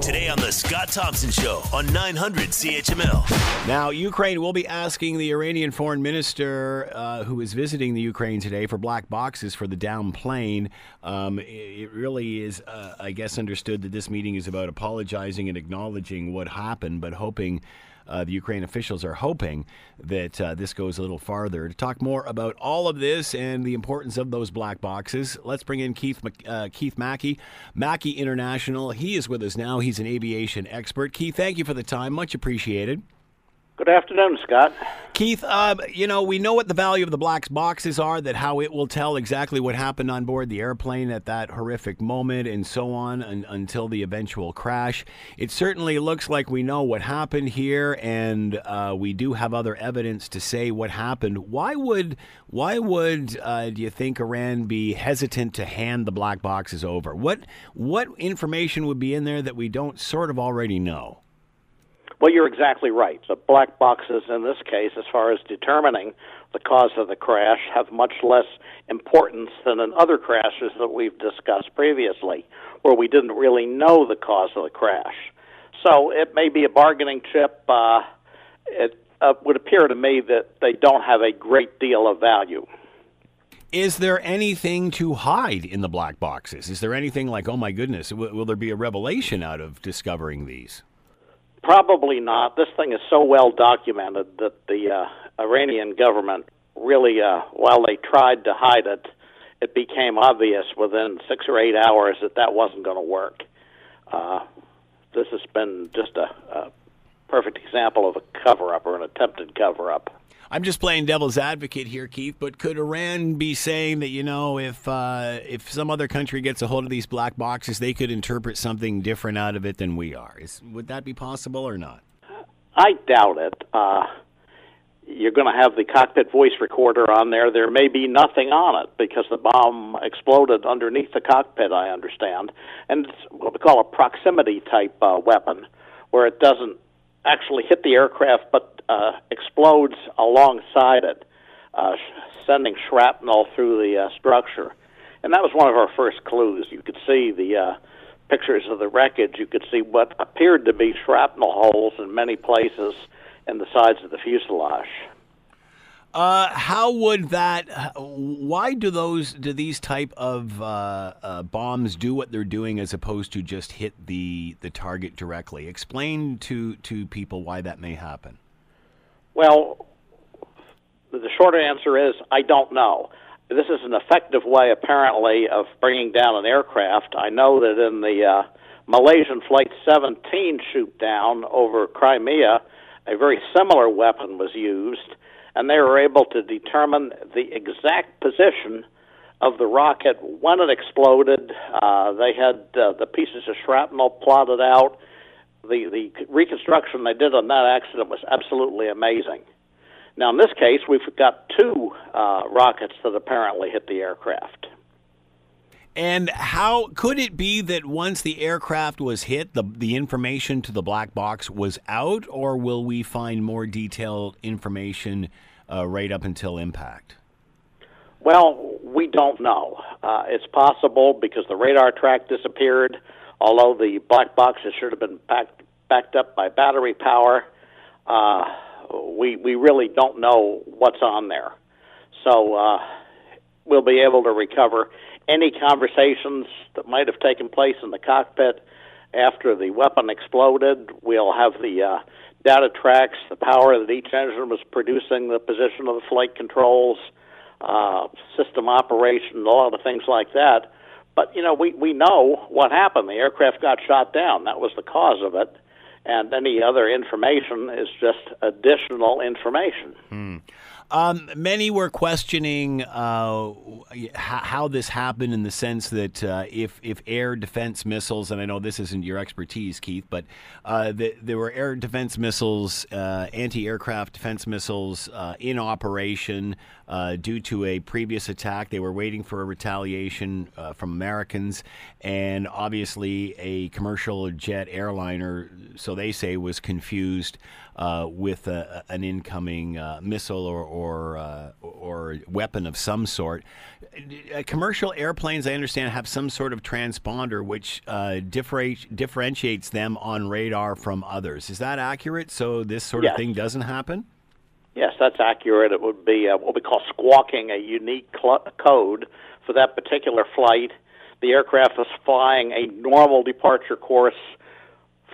Today on The Scott Thompson Show on 900 CHML. Now, Ukraine will be asking the Iranian foreign minister uh, who is visiting the Ukraine today for black boxes for the down plane. Um, it, really is, uh, I guess, understood that this meeting is about apologizing and acknowledging what happened, but hoping. Uh, the Ukraine officials are hoping that uh, this goes a little farther. To talk more about all of this and the importance of those black boxes, let's bring in Keith uh, Keith Mackey, Mackey International. He is with us now. He's an aviation expert. Keith, thank you for the time. Much appreciated. Good afternoon, Scott. Keith, uh, you know, we know what the value of the black boxes are, that how it will tell exactly what happened on board the airplane at that horrific moment and so on un- until the eventual crash. It certainly looks like we know what happened here, and uh, we do have other evidence to say what happened. Why would, why would, uh, do you think Iran be hesitant to hand the black boxes over? What, what information would be in there that we don't sort of already know? Well, you're exactly right. The black boxes in this case, as far as determining the cause of the crash, have much less importance than in other crashes that we've discussed previously, where we didn't really know the cause of the crash. So it may be a bargaining chip. Uh, it uh, would appear to me that they don't have a great deal of value. Is there anything to hide in the black boxes? Is there anything like, oh my goodness, will, will there be a revelation out of discovering these? Probably not. This thing is so well documented that the uh, Iranian government really, uh, while they tried to hide it, it became obvious within six or eight hours that that wasn't going to work. Uh, this has been just a, a perfect example of a cover up or an attempted cover up. I'm just playing devil's advocate here, Keith. But could Iran be saying that you know if uh, if some other country gets a hold of these black boxes, they could interpret something different out of it than we are? Is, would that be possible or not? I doubt it. Uh, you're going to have the cockpit voice recorder on there. There may be nothing on it because the bomb exploded underneath the cockpit. I understand, and it's what we call a proximity type uh, weapon, where it doesn't actually hit the aircraft but uh, explodes alongside it, uh, sending shrapnel through the uh, structure. And that was one of our first clues. You could see the uh, pictures of the wreckage. You could see what appeared to be shrapnel holes in many places in the sides of the fuselage. Uh, how would that? Why do those do these type of uh, uh, bombs do what they're doing as opposed to just hit the the target directly? Explain to to people why that may happen. Well, the short answer is I don't know. This is an effective way, apparently, of bringing down an aircraft. I know that in the uh, Malaysian Flight 17 shoot down over Crimea, a very similar weapon was used, and they were able to determine the exact position of the rocket when it exploded. Uh, they had uh, the pieces of shrapnel plotted out the the reconstruction they did on that accident was absolutely amazing. Now, in this case, we've got two uh, rockets that apparently hit the aircraft. And how could it be that once the aircraft was hit, the the information to the black box was out, or will we find more detailed information uh, right up until impact? Well, we don't know. Uh, it's possible because the radar track disappeared although the black boxes should have been backed backed up by battery power, uh, we we really don't know what's on there. So uh, we'll be able to recover any conversations that might have taken place in the cockpit after the weapon exploded. We'll have the uh, data tracks, the power that each engine was producing, the position of the flight controls, uh, system operation, a lot of things like that. But you know, we we know what happened. The aircraft got shot down. That was the cause of it. And any other information is just additional information. Hmm. Um, many were questioning uh, how this happened in the sense that uh, if if air defense missiles, and I know this isn't your expertise, Keith, but uh, the, there were air defense missiles, uh, anti-aircraft defense missiles uh, in operation uh, due to a previous attack. They were waiting for a retaliation from Americans, and obviously a commercial jet airliner so they say, was confused uh, with a, an incoming uh, missile or or, uh, or weapon of some sort. Uh, commercial airplanes, I understand, have some sort of transponder which uh, differentiates them on radar from others. Is that accurate? So this sort yes. of thing doesn't happen. Yes, that's accurate. It would be uh, what we call squawking, a unique cl- code for that particular flight. The aircraft was flying a normal departure course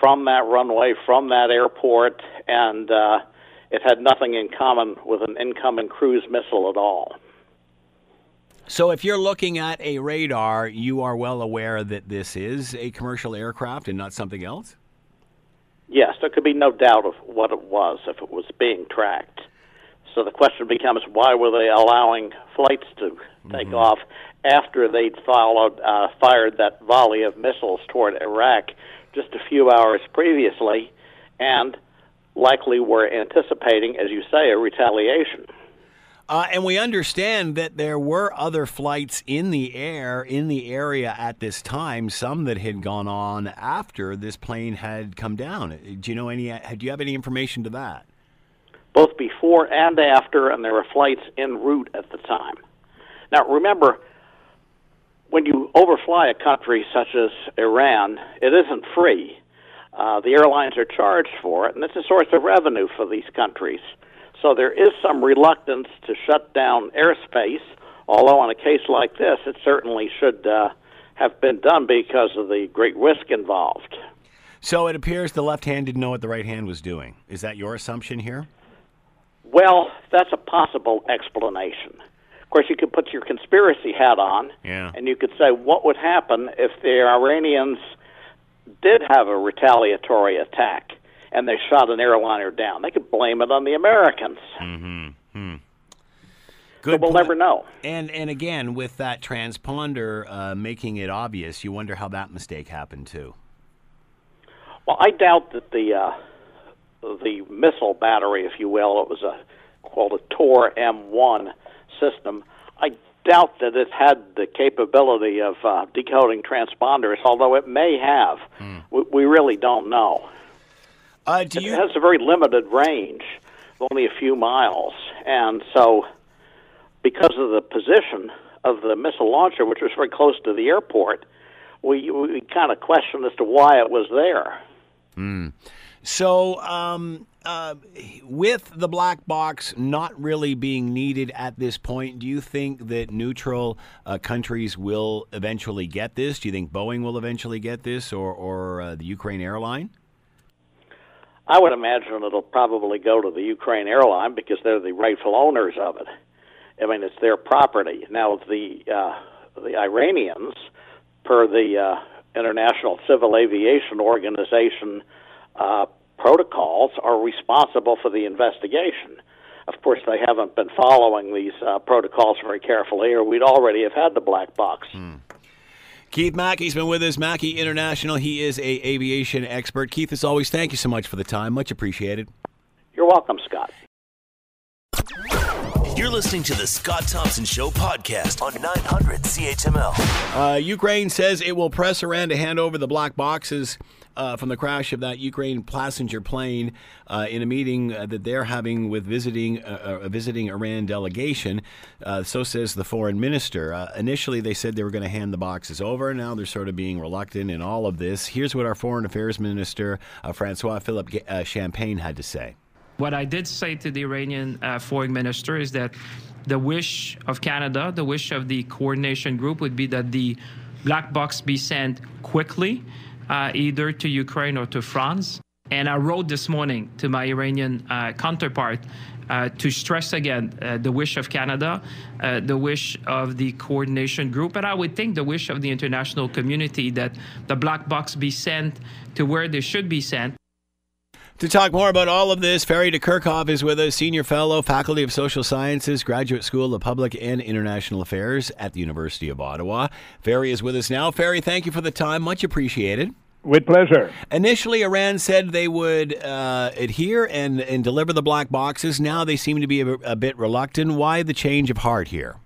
from that runway, from that airport, and uh, it had nothing in common with an incoming cruise missile at all. So, if you're looking at a radar, you are well aware that this is a commercial aircraft and not something else? Yes, there could be no doubt of what it was if it was being tracked. So the question becomes why were they allowing flights to take mm-hmm. off after they'd followed, uh, fired that volley of missiles toward Iraq just a few hours previously and likely were anticipating, as you say, a retaliation? Uh, and we understand that there were other flights in the air in the area at this time, some that had gone on after this plane had come down. Do you know any? Do you have any information to that? Both before and after, and there were flights en route at the time. Now, remember, when you overfly a country such as Iran, it isn't free. Uh, the airlines are charged for it, and it's a source of revenue for these countries. So there is some reluctance to shut down airspace, although on a case like this, it certainly should uh, have been done because of the great risk involved. So it appears the left hand didn't know what the right hand was doing. Is that your assumption here? Well, that's a possible explanation. Of course, you could put your conspiracy hat on, yeah. and you could say, what would happen if the Iranians did have a retaliatory attack? and they shot an airliner down. They could blame it on the Americans. Mm-hmm. Hmm. Good so we'll point. never know. And and again, with that transponder uh, making it obvious, you wonder how that mistake happened too. Well, I doubt that the uh, the missile battery, if you will, it was a called a Tor M1 system. I doubt that it had the capability of uh, decoding transponders, although it may have. Hmm. We, we really don't know. Uh, do you... It has a very limited range, only a few miles, and so because of the position of the missile launcher, which was very close to the airport, we we kind of questioned as to why it was there. Mm. So, um, uh, with the black box not really being needed at this point, do you think that neutral uh, countries will eventually get this? Do you think Boeing will eventually get this, or or uh, the Ukraine airline? I would imagine it'll probably go to the Ukraine airline because they're the rightful owners of it. I mean, it's their property. Now, the uh, the Iranians, per the uh, International Civil Aviation Organization uh, protocols, are responsible for the investigation. Of course, they haven't been following these uh, protocols very carefully, or we'd already have had the black box. Hmm. Keith Mackey's been with us, Mackey International. He is a aviation expert. Keith, as always, thank you so much for the time. Much appreciated. You're welcome, Scott. You're listening to the Scott Thompson Show podcast on 900 CHML. Uh, Ukraine says it will press Iran to hand over the black boxes uh, from the crash of that Ukraine passenger plane uh, in a meeting uh, that they're having with visiting uh, a visiting Iran delegation. Uh, so says the foreign minister. initially, they said they were going to hand the boxes over. Now they're sort of being reluctant in all of this. Here's what our foreign affairs minister, Francois Philippe Champagne, had to say. What I did say to the Iranian foreign minister is that the wish of Canada, the wish of the coordination group would be that the black box be sent quickly uh, either to Ukraine or to France. And I wrote this morning to my Iranian uh, counterpart uh, to stress again uh, the wish of Canada, uh, the wish of the coordination group, and I would think the wish of the international community that the black box be sent to where they should be sent. To talk more about all of this, Ferry de Kerckhove is with us, Senior Fellow, Faculty of Social Sciences, Graduate School of Public and International Affairs at the University of Ottawa. Ferry is with us now. Ferry, thank you for the time. Much appreciated. With pleasure. Initially, Iran said they would uh, adhere and, and deliver the black boxes. Now they seem to be a, a bit reluctant. Why the change of heart here?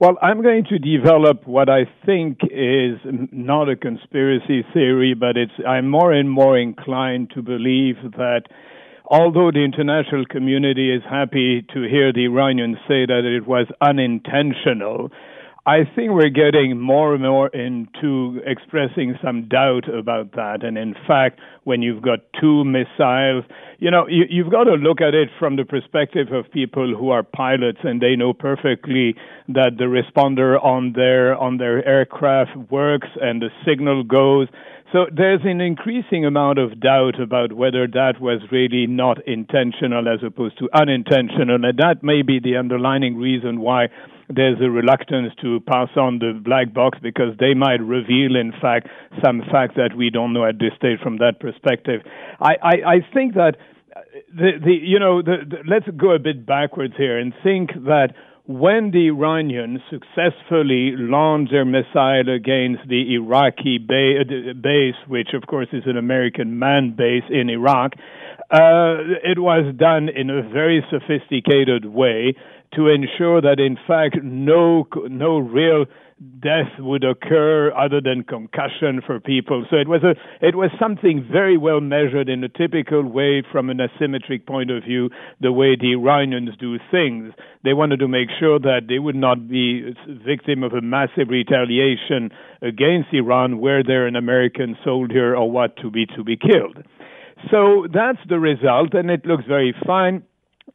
Well, I'm going to develop what I think is not a conspiracy theory, but it's I'm more and more inclined to believe that although the international community is happy to hear the Iranians say that it was unintentional, I think we're getting more and more into expressing some doubt about that. And in fact, when you've got two missiles, you know, you, you've got to look at it from the perspective of people who are pilots and they know perfectly that the responder on their on their aircraft works and the signal goes. So there's an increasing amount of doubt about whether that was really not intentional as opposed to unintentional, and that may be the underlying reason why there's a reluctance to pass on the black box because they might reveal, in fact, some facts that we don't know at this stage from that perspective. I, I, I think that the, the you know the, the, let's go a bit backwards here and think that when the Iranians successfully launched their missile against the Iraqi ba- base, which of course is an American manned base in Iraq, uh, it was done in a very sophisticated way to ensure that in fact no no real death would occur other than concussion for people. So it was a it was something very well measured in a typical way from an asymmetric point of view, the way the Iranians do things. They wanted to make sure that they would not be victim of a massive retaliation against Iran were there an American soldier or what to be to be killed. So that's the result and it looks very fine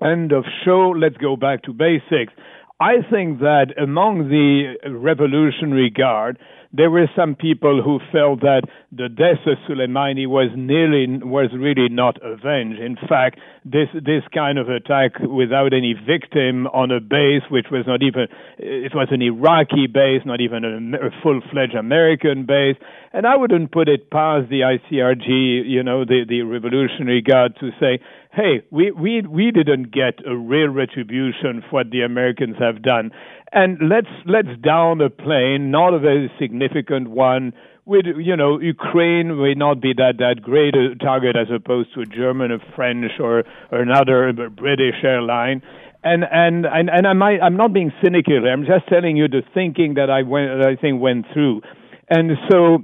End of show. Let's go back to basics. I think that among the Revolutionary Guard, there were some people who felt that the death of Soleimani was nearly was really not avenged. In fact, this this kind of attack without any victim on a base, which was not even it was an Iraqi base, not even a, a full-fledged American base, and I wouldn't put it past the ICRG, you know, the the Revolutionary Guard to say, hey, we we we didn't get a real retribution for what the Americans have done and let's let's down a plane, not a very significant one. With you know, Ukraine may not be that that great a target as opposed to a German, a French, or, or another British airline. And and and, and I might, I'm not being cynical. I'm just telling you the thinking that I went that I think went through. And so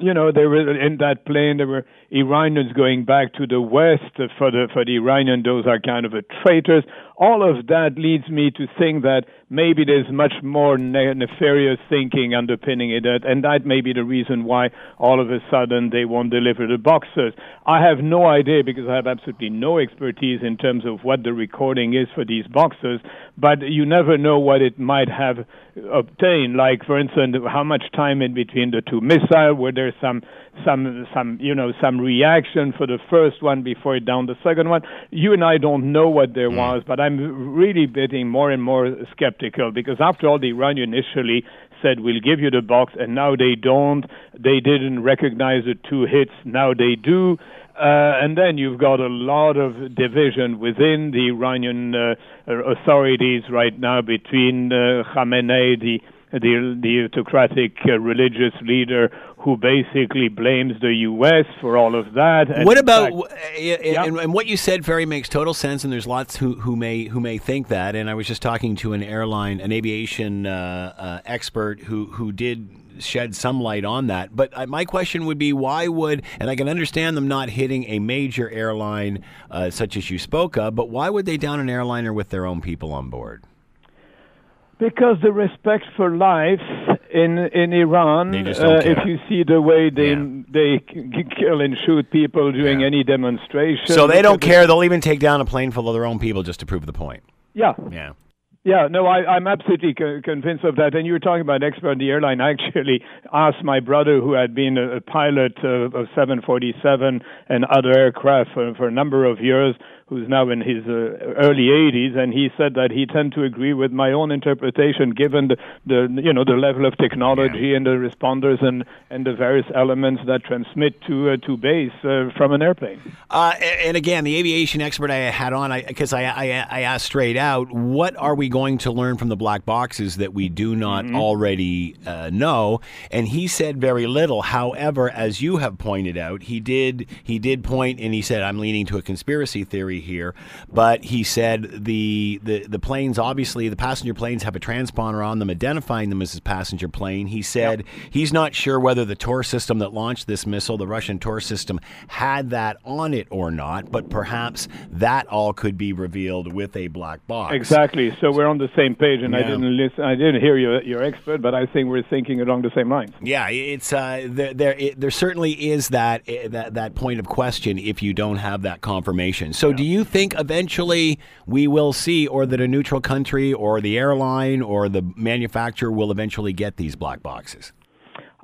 you know, there were in that plane there were Iranians going back to the west for the for the Iranian. Those are kind of a traitors. All of that leads me to think that maybe there's much more nefarious thinking underpinning it, and that may be the reason why all of a sudden they won't deliver the boxes. I have no idea because I have absolutely no expertise in terms of what the recording is for these boxes, but you never know what it might have obtained. Like, for instance, how much time in between the two missiles? Were there some some some you know some reaction for the first one before it down the second one. You and I don't know what there mm. was, but I'm really getting more and more skeptical because after all, the Iranian initially said we'll give you the box, and now they don't. They didn't recognize the two hits. Now they do. Uh, and then you've got a lot of division within the Iranian uh, authorities right now between uh, Khamenei, the the, the autocratic uh, religious leader who basically blames the U.S. for all of that. And what about fact, yeah. and, and, what you said? Ferry makes total sense, and there's lots who, who may who may think that. And I was just talking to an airline, an aviation uh, uh, expert who who did shed some light on that. But uh, my question would be, why would and I can understand them not hitting a major airline uh, such as you spoke of, but why would they down an airliner with their own people on board? Because the respect for life in in Iran, uh, if you see the way they yeah. they kill and shoot people during yeah. any demonstration, so they don't care. They'll even take down a plane full of their own people just to prove the point. Yeah, yeah. Yeah, no, I, I'm absolutely co- convinced of that. And you were talking about an expert in the airline. I actually asked my brother, who had been a, a pilot uh, of 747 and other aircraft for, for a number of years, who's now in his uh, early 80s, and he said that he tend to agree with my own interpretation, given the, the you know the level of technology yeah. and the responders and and the various elements that transmit to uh, to base uh, from an airplane. Uh, and again, the aviation expert I had on, because I, I, I, I asked straight out, what are we going to learn from the black boxes that we do not Mm-hmm. already uh, know? And he said very little. However, as you have pointed out, he did he did point and he said, "I'm leaning to a conspiracy theory here," but he said the the the planes, obviously, the passenger planes have a transponder on them identifying them as a passenger plane. He said he's not sure whether the Tor system that launched this missile, the Russian Tor system, had that on it or not, but perhaps that all could be revealed with a black box. Exactly. So we're on the same page, and I didn't listen. I didn't hear your your expert, but I think we're thinking along the same lines. Yeah, it's uh, there. There, it, there certainly is that eh, that that point of question if you don't have that confirmation. So, do you think eventually we will see, or that a neutral country, or the airline, or the manufacturer will eventually get these black boxes?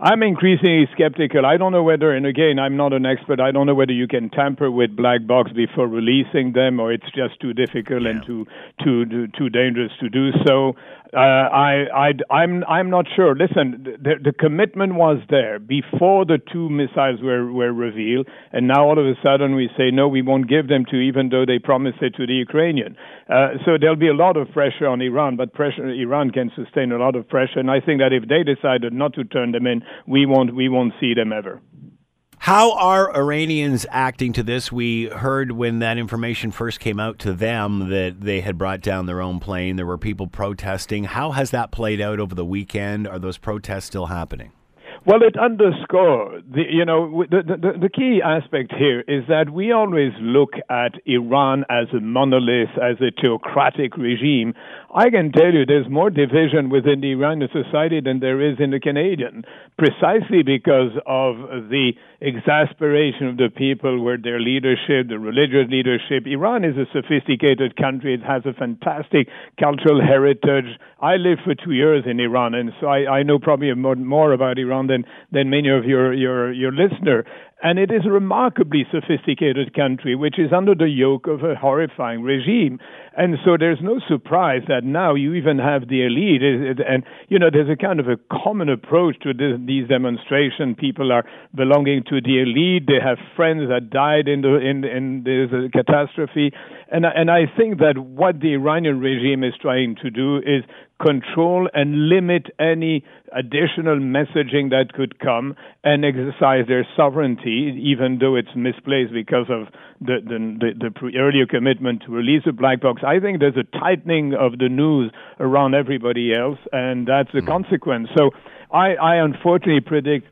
I'm increasingly skeptical. I don't know whether, and again, I'm not an expert. I don't know whether you can tamper with black box before releasing them, or it's just too difficult and too too too, too dangerous to do so. Uh, I, I, I'm, I'm not sure. Listen, the, the commitment was there before the two missiles were, were revealed, and now all of a sudden we say no, we won't give them to, even though they promised it to the Ukrainian. Uh, so there'll be a lot of pressure on Iran, but pressure Iran can sustain a lot of pressure, and I think that if they decided not to turn them in, we won't, we won't see them ever. How are Iranians acting to this? We heard when that information first came out to them that they had brought down their own plane. There were people protesting. How has that played out over the weekend? Are those protests still happening? Well, it underscores the you know the, the the key aspect here is that we always look at Iran as a monolith, as a theocratic regime. I can tell you, there's more division within the Iranian society than there is in the Canadian, precisely because of the exasperation of the people with their leadership, the religious leadership. Iran is a sophisticated country; it has a fantastic cultural heritage. I lived for two years in Iran, and so I, I know probably more, more about Iran than, than many of your, your, your listener. And it is a remarkably sophisticated country, which is under the yoke of a horrifying regime. And so there's no surprise that now you even have the elite. And, you know, there's a kind of a common approach to this, these demonstrations. People are belonging to the elite. They have friends that died in the, in, in a catastrophe. And, and I think that what the Iranian regime is trying to do is control and limit any additional messaging that could come and exercise their sovereignty, even though it's misplaced because of the, the, the, the earlier commitment to release the black box. I think there's a tightening of the news around everybody else, and that's the hmm. consequence. So I, I unfortunately predict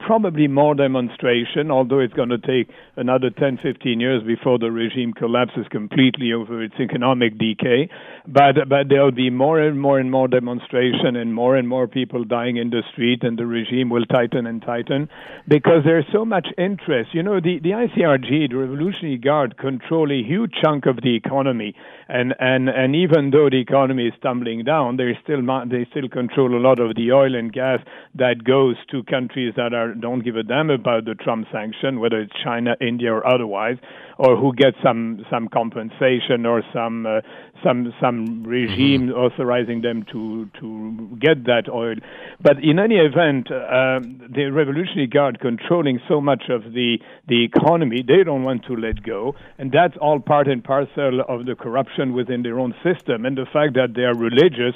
probably more demonstration, although it's going to take another 10, 15 years before the regime collapses completely over its economic decay. But, but there'll be more and more and more demonstration and more and more people dying in the street, and the regime will tighten and tighten because there's so much interest. You know, the, the ICRG, the Revolutionary Guard, control a huge chunk of the economy. And, and, and even though the economy is tumbling down, they still, they still control a lot of the oil and gas that goes to countries that are don't give a damn about the Trump sanction, whether it's China, India, or otherwise, or who get some some compensation or some uh, some some regime mm-hmm. authorizing them to to get that oil. But in any event, uh, the Revolutionary Guard controlling so much of the the economy, they don't want to let go, and that's all part and parcel of the corruption within their own system. And the fact that they are religious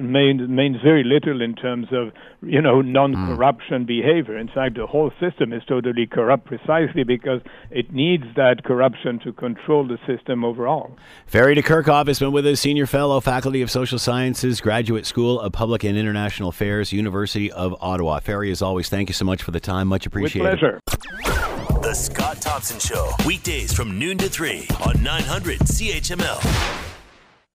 means, means very little in terms of you know non-corruption mm. behavior. In fact, the whole system is totally corrupt precisely because it needs that corruption to control the system overall. Ferry de Kerckhove has been with us, Senior Fellow, Faculty of Social Sciences, Graduate School of Public and International Affairs, University of Ottawa. Ferry, as always, thank you so much for the time. Much appreciated. With pleasure. The Scott Thompson Show, weekdays from noon to 3 on 900 CHML.